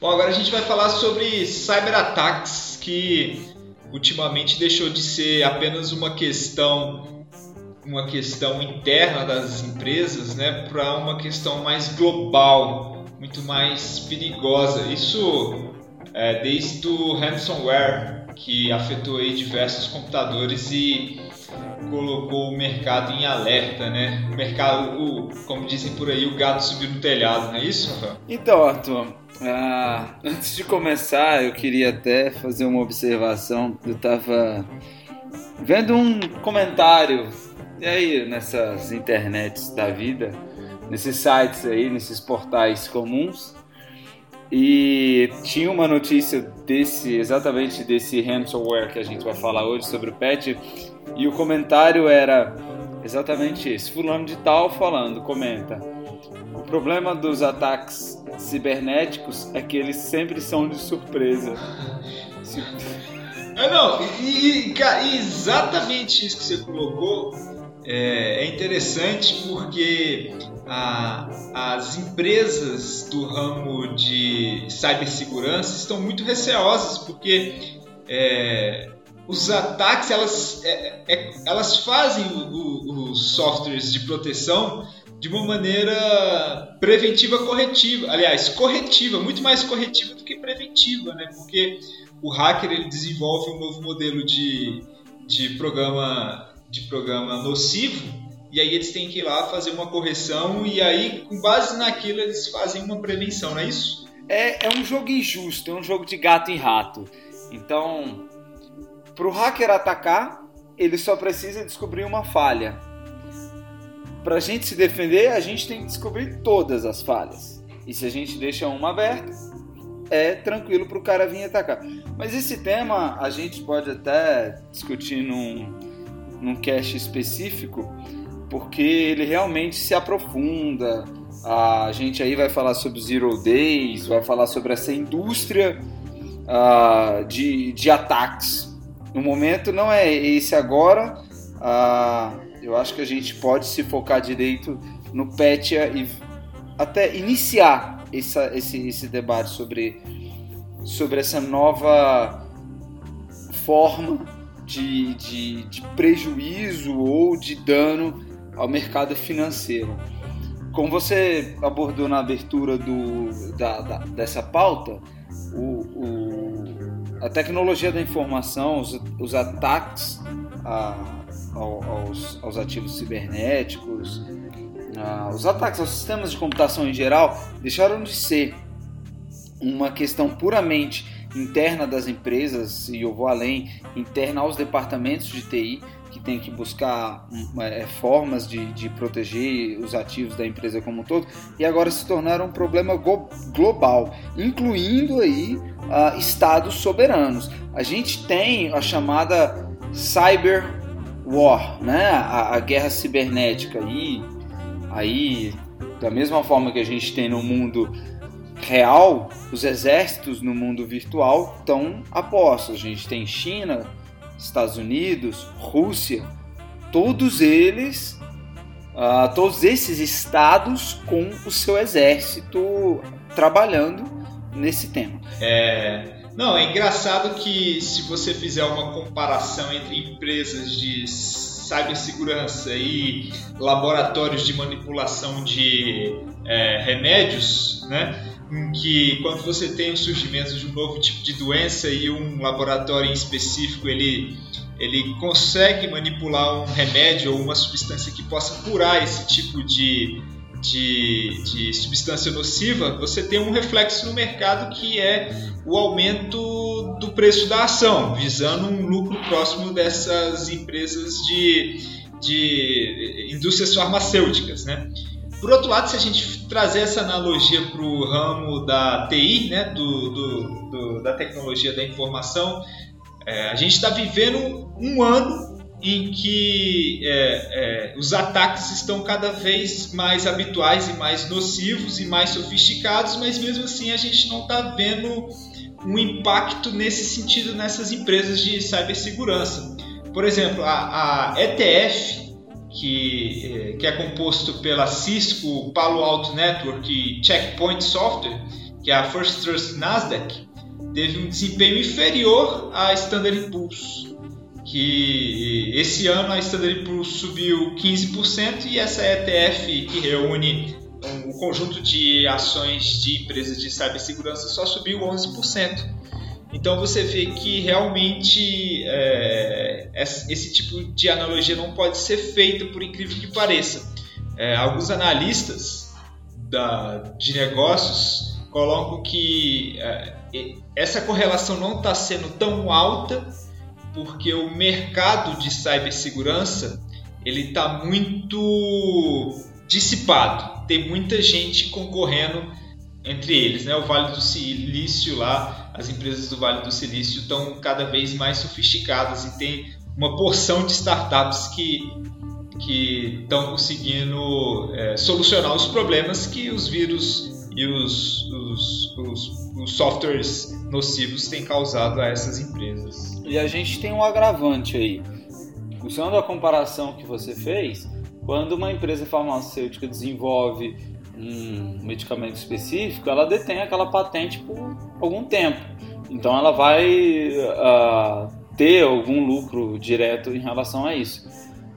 Bom, agora a gente vai falar sobre cyberataques, que ultimamente deixou de ser apenas uma questão uma questão interna das empresas, né, para uma questão mais global, muito mais perigosa. Isso é, desde o ransomware que afetou aí diversos computadores e colocou o mercado em alerta, né? O mercado, o, como dizem por aí, o gato subiu no telhado, não é isso, Rafael? Então, Arthur, ah, antes de começar, eu queria até fazer uma observação. Eu estava vendo um comentário e aí nessas internets da vida, nesses sites aí, nesses portais comuns, e tinha uma notícia desse, exatamente desse ransomware que a gente vai falar hoje sobre o patch, e o comentário era exatamente esse. Fulano de tal falando, comenta. O problema dos ataques cibernéticos é que eles sempre são de surpresa. É, não, e, e cara, exatamente isso que você colocou é, é interessante porque a, as empresas do ramo de cibersegurança estão muito receosas porque é, os ataques elas, é, é elas fazem os softwares de proteção de uma maneira preventiva corretiva, aliás, corretiva, muito mais corretiva do que preventiva, né? Porque o hacker ele desenvolve um novo modelo de, de programa de programa nocivo e aí eles têm que ir lá fazer uma correção e aí com base naquilo eles fazem uma prevenção, não é isso? É, é um jogo injusto, é um jogo de gato e rato. Então, para o hacker atacar, ele só precisa descobrir uma falha. Para a gente se defender, a gente tem que descobrir todas as falhas. E se a gente deixa uma aberta, é tranquilo para o cara vir atacar. Mas esse tema a gente pode até discutir num, num cast específico, porque ele realmente se aprofunda. A gente aí vai falar sobre Zero Days, vai falar sobre essa indústria uh, de, de ataques no momento não é esse agora. Ah, eu acho que a gente pode se focar direito no Petia e até iniciar essa, esse, esse debate sobre, sobre essa nova forma de, de, de prejuízo ou de dano ao mercado financeiro. Como você abordou na abertura do, da, da, dessa pauta, o, o a tecnologia da informação, os, os ataques a, aos, aos, ativos cibernéticos, a, os ataques aos sistemas de computação em geral, deixaram de ser uma questão puramente interna das empresas, e eu vou além, interna aos departamentos de TI, que tem que buscar é, formas de, de, proteger os ativos da empresa como um todo, e agora se tornaram um problema global, incluindo aí uh, estados soberanos. A gente tem a chamada cyber war, né? a, a guerra cibernética, e aí da mesma forma que a gente tem no mundo real, os exércitos no mundo virtual estão apostos. A gente tem China, Estados Unidos, Rússia, todos eles, uh, todos esses estados com o seu exército trabalhando nesse tema. É, não, é engraçado que se você fizer uma comparação entre empresas de cibersegurança e laboratórios de manipulação de é, remédios, né? Em que quando você tem o surgimento de um novo tipo de doença e um laboratório em específico ele, ele consegue manipular um remédio ou uma substância que possa curar esse tipo de, de, de substância nociva, você tem um reflexo no mercado que é o aumento do preço da ação, visando um lucro próximo dessas empresas de, de indústrias farmacêuticas. Né? Por outro lado, se a gente trazer essa analogia para o ramo da TI, né, do, do, do, da tecnologia da informação, é, a gente está vivendo um ano em que é, é, os ataques estão cada vez mais habituais e mais nocivos e mais sofisticados, mas mesmo assim a gente não está vendo um impacto nesse sentido nessas empresas de cibersegurança. Por exemplo, a, a ETF que, é, que é composto pela Cisco, Palo Alto Network e Checkpoint Software, que é a First Trust Nasdaq, teve um desempenho inferior à Standard Poor's, que esse ano a Standard Poor's subiu 15% e essa ETF que reúne o conjunto de ações de empresas de cibersegurança só subiu 11%. Então você vê que realmente é, esse tipo de analogia não pode ser feita, por incrível que pareça. É, alguns analistas da, de negócios colocam que é, essa correlação não está sendo tão alta porque o mercado de cibersegurança ele está muito dissipado. Tem muita gente concorrendo entre eles, né? O Vale do Silício lá, as empresas do Vale do Silício estão cada vez mais sofisticadas e tem uma porção de startups que que estão conseguindo é, solucionar os problemas que os vírus e os, os, os, os softwares nocivos têm causado a essas empresas. E a gente tem um agravante aí. Usando a comparação que você fez, quando uma empresa farmacêutica desenvolve um medicamento específico, ela detém aquela patente por algum tempo. Então ela vai uh, ter algum lucro direto em relação a isso.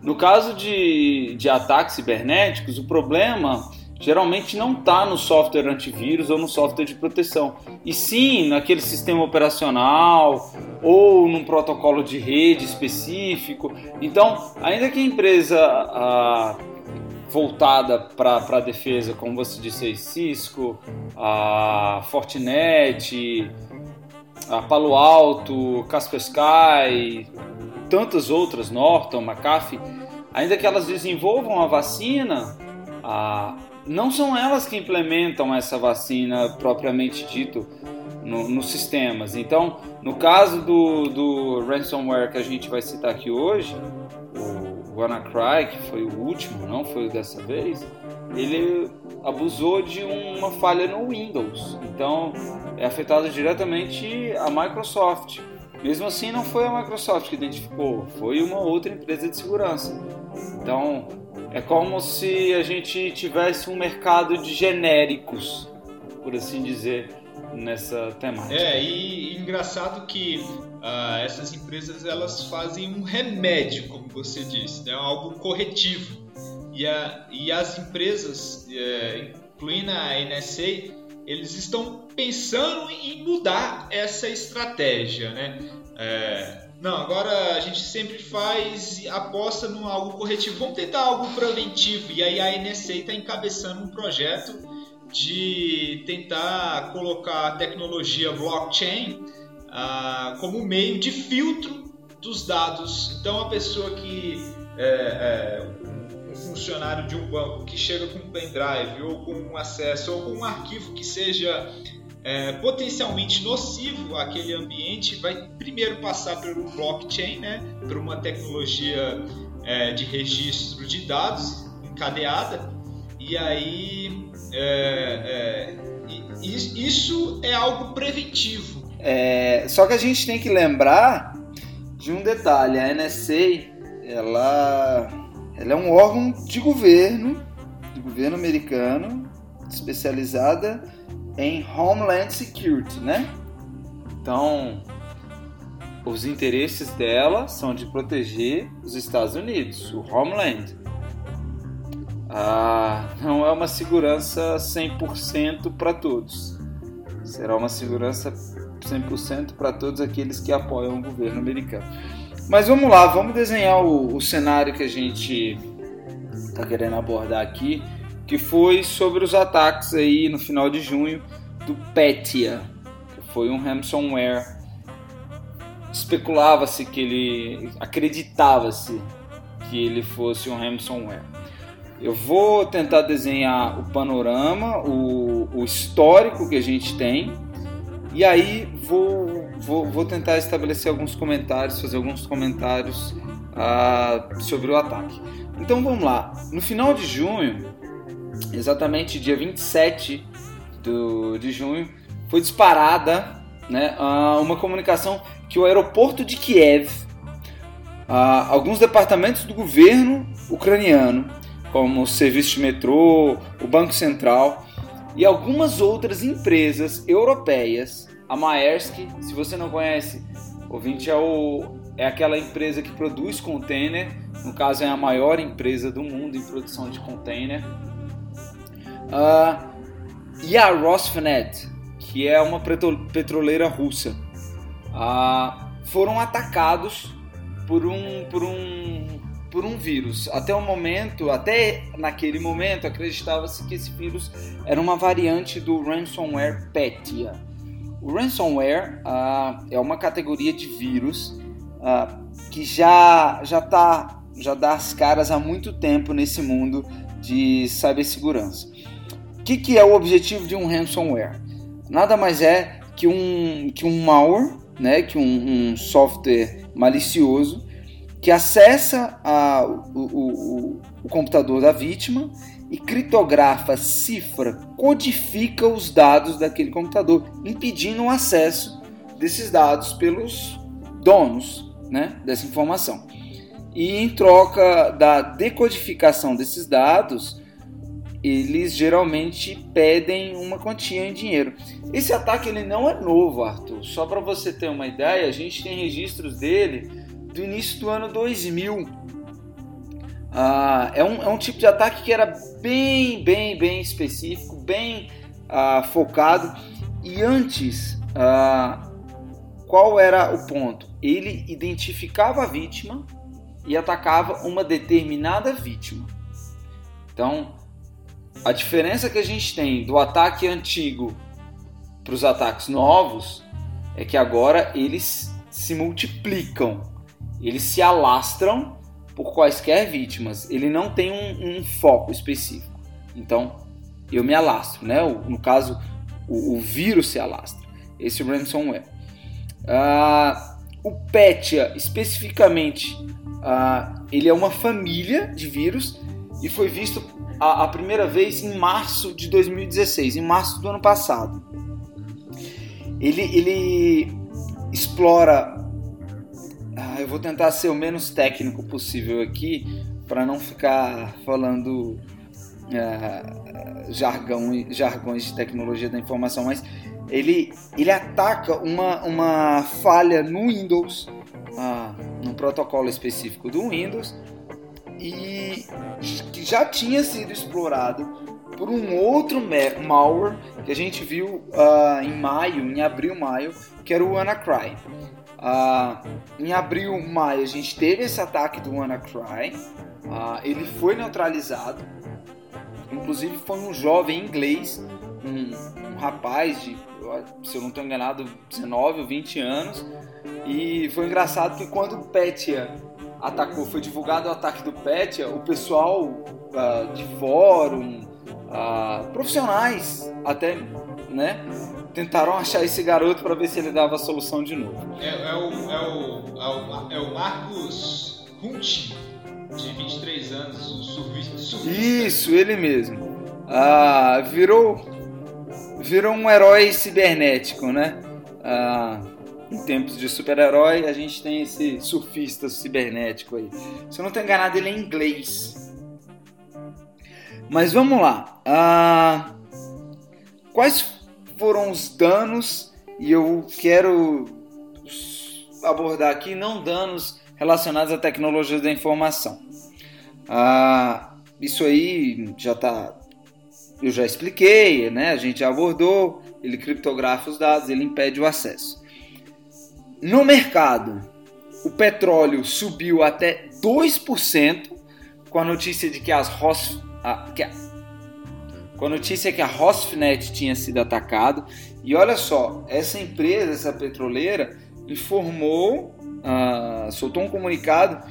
No caso de, de ataques cibernéticos, o problema geralmente não está no software antivírus ou no software de proteção, e sim naquele sistema operacional ou num protocolo de rede específico. Então, ainda que a empresa a, voltada para a defesa, como você disse aí, Cisco, a Fortinet, a Palo Alto, Kaspersky, tantas outras, Norton, McAfee, ainda que elas desenvolvam a vacina, a, não são elas que implementam essa vacina propriamente dito nos no sistemas. Então, no caso do, do ransomware que a gente vai citar aqui hoje, o WannaCry, que foi o último, não foi dessa vez, ele abusou de uma falha no Windows. Então, é afetado diretamente a Microsoft. Mesmo assim, não foi a Microsoft que identificou, foi uma outra empresa de segurança. Então, é como se a gente tivesse um mercado de genéricos, por assim dizer, nessa temática. É, e, engraçado que uh, essas empresas elas fazem um remédio, como você disse, né? algo corretivo. E, a, e as empresas, é, incluindo a NSA, eles estão pensando em mudar essa estratégia, né? É, não, agora a gente sempre faz aposta no algo corretivo. Vamos tentar algo preventivo. E aí a NSA está encabeçando um projeto de tentar colocar a tecnologia blockchain ah, como meio de filtro dos dados. Então a pessoa que é, é, um funcionário de um banco que chega com um pendrive ou com um acesso ou com um arquivo que seja é, potencialmente nocivo àquele ambiente vai primeiro passar pelo blockchain, né, por uma tecnologia é, de registro de dados encadeada, e aí é, é isso é algo preventivo. É, só que a gente tem que lembrar de um detalhe: a NSA ela, ela é um órgão de governo, do governo americano, especializada em Homeland Security, né? Então, os interesses dela são de proteger os Estados Unidos, o Homeland. Ah, não é uma segurança 100% para todos. Será uma segurança 100% para todos aqueles que apoiam o governo americano. Mas vamos lá, vamos desenhar o, o cenário que a gente está querendo abordar aqui que foi sobre os ataques aí no final de junho do Petya, que foi um ransomware. Especulava-se que ele, acreditava-se que ele fosse um ransomware. Eu vou tentar desenhar o panorama, o, o histórico que a gente tem, e aí vou, vou, vou tentar estabelecer alguns comentários, fazer alguns comentários uh, sobre o ataque. Então vamos lá. No final de junho, exatamente dia 27 do, de junho, foi disparada né, uma comunicação que o aeroporto de Kiev ah, alguns departamentos do governo ucraniano, como o Serviço de Metrô, o Banco Central e algumas outras empresas europeias. A Maersk, se você não conhece, ouvinte é, o, é aquela empresa que produz container, no caso é a maior empresa do mundo em produção de container. Uh, e a Rosneft, que é uma petroleira russa, uh, foram atacados por um, por um, por um vírus. Até o momento, até naquele momento, acreditava-se que esse vírus era uma variante do ransomware Petya. O ransomware uh, é uma categoria de vírus uh, que já já tá já dá as caras há muito tempo nesse mundo de cibersegurança. O que, que é o objetivo de um ransomware? Nada mais é que um, que um malware, né, que um, um software malicioso que acessa a, o, o, o computador da vítima e criptografa, cifra, codifica os dados daquele computador, impedindo o acesso desses dados pelos donos né, dessa informação. E em troca da decodificação desses dados, eles geralmente pedem uma quantia em dinheiro. Esse ataque ele não é novo, Arthur. Só para você ter uma ideia, a gente tem registros dele do início do ano 2000. Ah, é, um, é um tipo de ataque que era bem, bem, bem específico, bem ah, focado. E antes, ah, qual era o ponto? Ele identificava a vítima e atacava uma determinada vítima. Então, a diferença que a gente tem do ataque antigo para os ataques novos é que agora eles se multiplicam, eles se alastram por quaisquer vítimas. Ele não tem um, um foco específico. Então, eu me alastro, né? No caso, o, o vírus se alastra. Esse ransomware. Ah, o Petya, especificamente, ah, ele é uma família de vírus e foi visto a, a, primeira vez em março de 2016, em março do ano passado. Ele, ele explora. Ah, eu vou tentar ser o menos técnico possível aqui para não ficar falando ah, jargão, jargões de tecnologia da informação, mas ele, ele ataca uma, uma falha no Windows, ah, no protocolo específico do Windows, e que já tinha sido explorado por um outro malware que a gente viu uh, em maio, em abril, maio, que era o WannaCry. Uh, em abril, maio, a gente teve esse ataque do WannaCry. Uh, ele foi neutralizado. Inclusive foi um jovem inglês, um, um rapaz de se eu não estou enganado, 19 ou 20 anos. E foi engraçado que quando o Petya atacou, foi divulgado o ataque do Petya, o pessoal uh, de fórum, profissionais até, né? Tentaram achar esse garoto para ver se ele dava a solução de novo. É, é, o, é, o, é, o, é o Marcos Hunt, de 23 anos, o surfista. Isso, ele mesmo. Ah, virou virou um herói cibernético, né? Ah, em tempos de super-herói, a gente tem esse surfista cibernético aí. Se eu não estou enganado, ele é inglês. Mas vamos lá. Ah, quais foram os danos? E eu quero abordar aqui não danos relacionados à tecnologia da informação. Ah, isso aí já está eu já expliquei, né? a gente já abordou, ele criptografa os dados, ele impede o acesso. No mercado, o petróleo subiu até 2% com a notícia de que as Ros, a, que com a notícia que a Rosneft tinha sido atacado. E olha só, essa empresa, essa petroleira, informou, uh, soltou um comunicado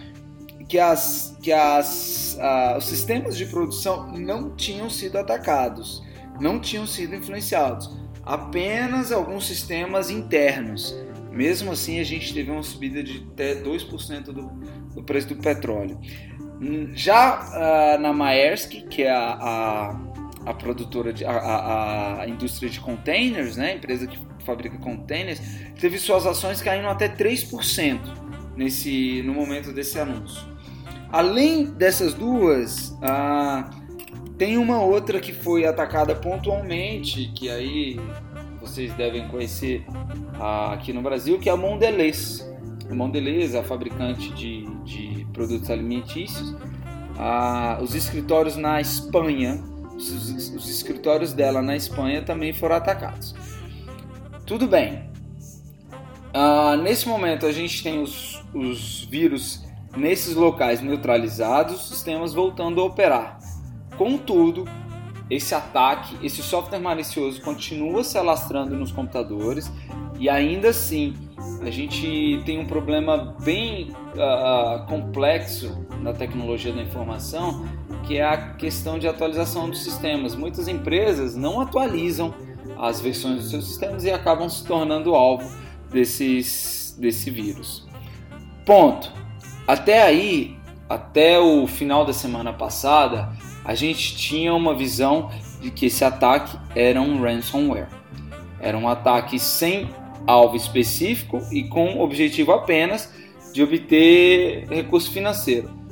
que, as, que as, uh, os sistemas de produção não tinham sido atacados, não tinham sido influenciados, apenas alguns sistemas internos. Mesmo assim, a gente teve uma subida de até 2% do, do preço do petróleo. Já uh, na Maersk, que é a, a, a produtora, de, a, a, indústria de containers, né, a empresa que fabrica containers, teve suas ações caindo até 3%. nesse no momento desse anúncio. Além dessas duas, ah, tem uma outra que foi atacada pontualmente, que aí vocês devem conhecer ah, aqui no Brasil, que é a Mondelez. A Mondelez a fabricante de, de produtos alimentícios. Ah, os escritórios na Espanha, os, os escritórios dela na Espanha também foram atacados. Tudo bem. Ah, nesse momento a gente tem os, os vírus nesses locais neutralizados, sistemas voltando a operar. Contudo, esse ataque, esse software malicioso continua se alastrando nos computadores e ainda assim a gente tem um problema bem uh, complexo na tecnologia da informação, que é a questão de atualização dos sistemas. Muitas empresas não atualizam as versões dos seus sistemas e acabam se tornando alvo desses, desse vírus. Ponto. Até aí, até o final da semana passada, a gente tinha uma visão de que esse ataque era um ransomware. Era um ataque sem alvo específico e com objetivo apenas de obter recurso financeiro.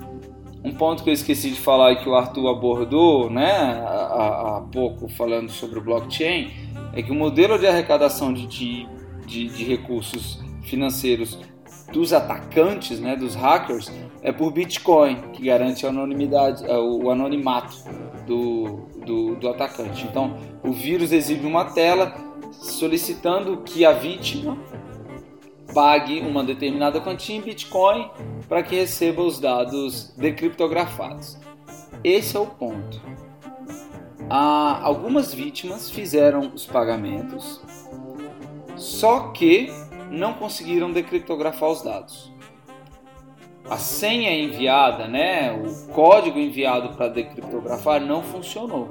Um ponto que eu esqueci de falar e que o Arthur abordou né, há, há pouco falando sobre o blockchain é que o modelo de arrecadação de, de, de, de recursos financeiros dos atacantes, né, dos hackers, é por Bitcoin, que garante a anonimidade, é, o anonimato do, do, do atacante. Então, o vírus exibe uma tela solicitando que a vítima pague uma determinada quantia em Bitcoin para que receba os dados decriptografados. Esse é o ponto. Ah, algumas vítimas fizeram os pagamentos, só que não conseguiram decriptografar os dados. A senha enviada, né, o código enviado para decriptografar não funcionou.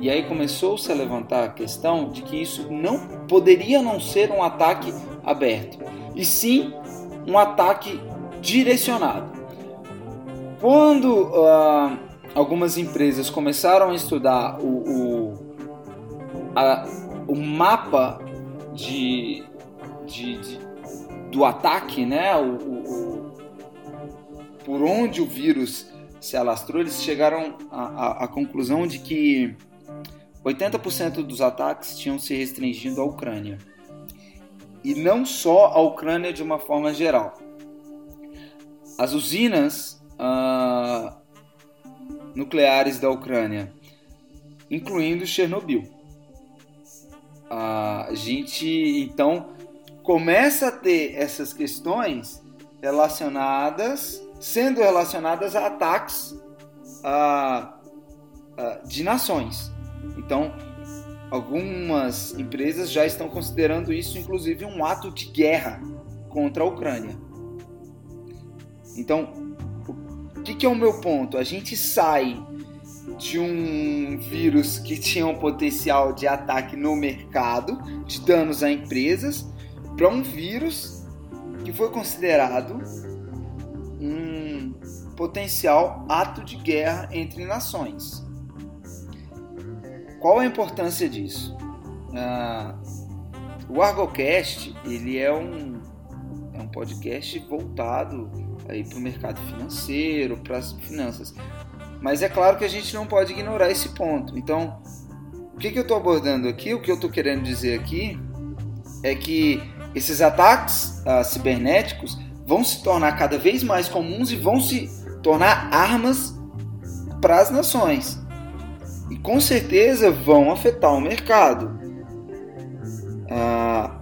E aí começou-se a levantar a questão de que isso não poderia não ser um ataque aberto, e sim um ataque direcionado. Quando uh, algumas empresas começaram a estudar o, o, a, o mapa de, de, de, do ataque, né? O, o, por onde o vírus se alastrou, eles chegaram à, à conclusão de que 80% dos ataques tinham se restringido à Ucrânia. E não só à Ucrânia de uma forma geral. As usinas uh, nucleares da Ucrânia, incluindo Chernobyl. A gente então começa a ter essas questões relacionadas, sendo relacionadas a ataques uh, uh, de nações. Então, algumas empresas já estão considerando isso, inclusive, um ato de guerra contra a Ucrânia. Então, o que, que é o meu ponto? A gente sai de um vírus que tinha um potencial de ataque no mercado, de danos a empresas, para um vírus que foi considerado um potencial ato de guerra entre nações. Qual a importância disso? Ah, o ArgoCast ele é um, é um podcast voltado para o mercado financeiro, para as finanças. Mas é claro que a gente não pode ignorar esse ponto. Então, o que, que eu estou abordando aqui, o que eu estou querendo dizer aqui, é que esses ataques uh, cibernéticos vão se tornar cada vez mais comuns e vão se tornar armas para as nações com certeza vão afetar o mercado. Ah,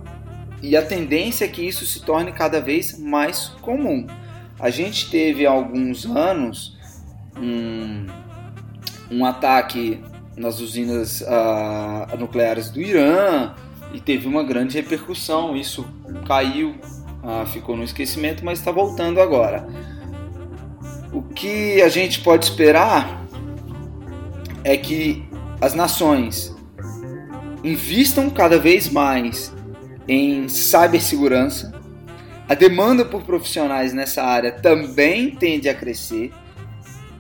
e a tendência é que isso se torne cada vez mais comum. A gente teve há alguns anos um, um ataque nas usinas ah, nucleares do Irã e teve uma grande repercussão. Isso caiu, ah, ficou no esquecimento, mas está voltando agora. O que a gente pode esperar é que as nações invistam cada vez mais em cibersegurança. A demanda por profissionais nessa área também tende a crescer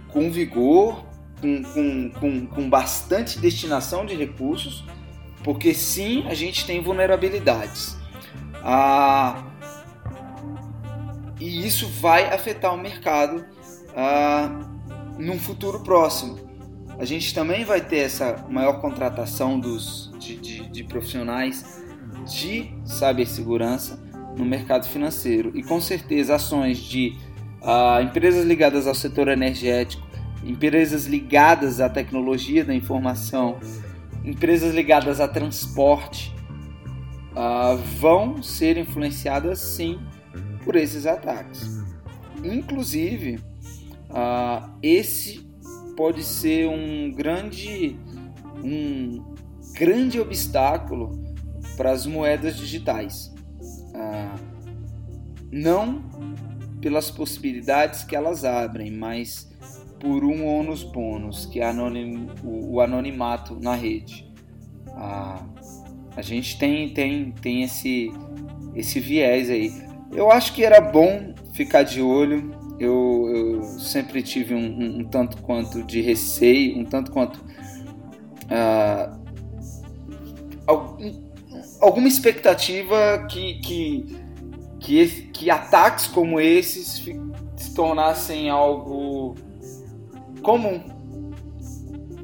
com vigor, com, com, com, com bastante destinação de recursos, porque sim, a gente tem vulnerabilidades. Ah, e isso vai afetar o mercado ah, num futuro próximo. A gente também vai ter essa maior contratação dos, de, de, de profissionais de cibersegurança no mercado financeiro e com certeza ações de uh, empresas ligadas ao setor energético, empresas ligadas à tecnologia da informação, empresas ligadas a transporte uh, vão ser influenciadas sim por esses ataques. Inclusive, uh, esse pode ser um grande, um grande obstáculo para as moedas digitais. Uh, não pelas possibilidades que elas abrem, mas por um ônus bônus, que é anonim, o, o, anonimato na rede. Ah, a gente tem, tem, tem esse, esse viés aí. Eu acho que era bom ficar de olho. Eu, eu sempre tive um, um, um, tanto quanto de receio, um tanto quanto. Ah, alguma expectativa que, que que, que ataques como esses se tornassem algo comum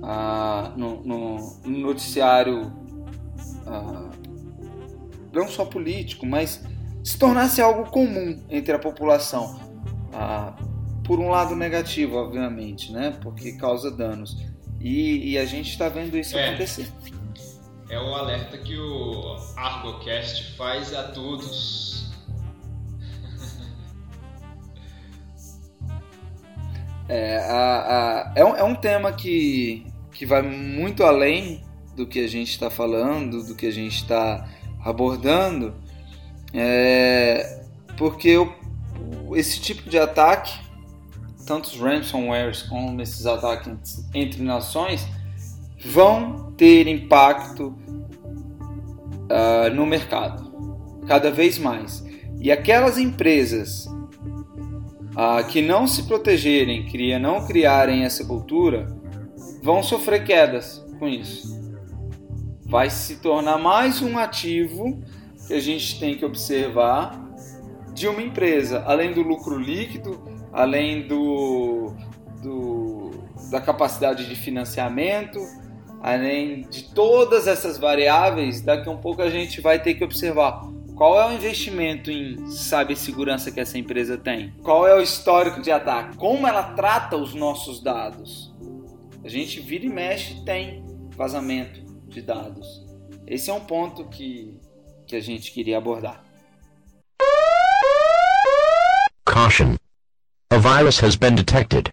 ah, no, no, no, noticiário, ah, não só político, mas se tornasse algo comum entre a população. Ah, por um lado negativo, obviamente, né? porque causa danos. E, e a gente está vendo isso é. acontecer. É o alerta que o ArgoCast faz a todos É, a, a, é, um, é um tema que, que vai muito além do que a gente está falando, do que a gente está abordando, é, porque esse tipo de ataque, tanto os ransomwares como esses ataques entre nações, vão ter impacto uh, no mercado, cada vez mais. E aquelas empresas ah, que não se protegerem, cria, não criarem essa cultura, vão sofrer quedas com isso. Vai se tornar mais um ativo que a gente tem que observar de uma empresa, além do lucro líquido, além do, do da capacidade de financiamento, além de todas essas variáveis, daqui a um pouco a gente vai ter que observar qual é o investimento em cibersegurança que essa empresa tem? Qual é o histórico de ataque? Como ela trata os nossos dados? A gente vira e mexe tem vazamento de dados. Esse é um ponto que, que a gente queria abordar. Caution. A virus has been detected.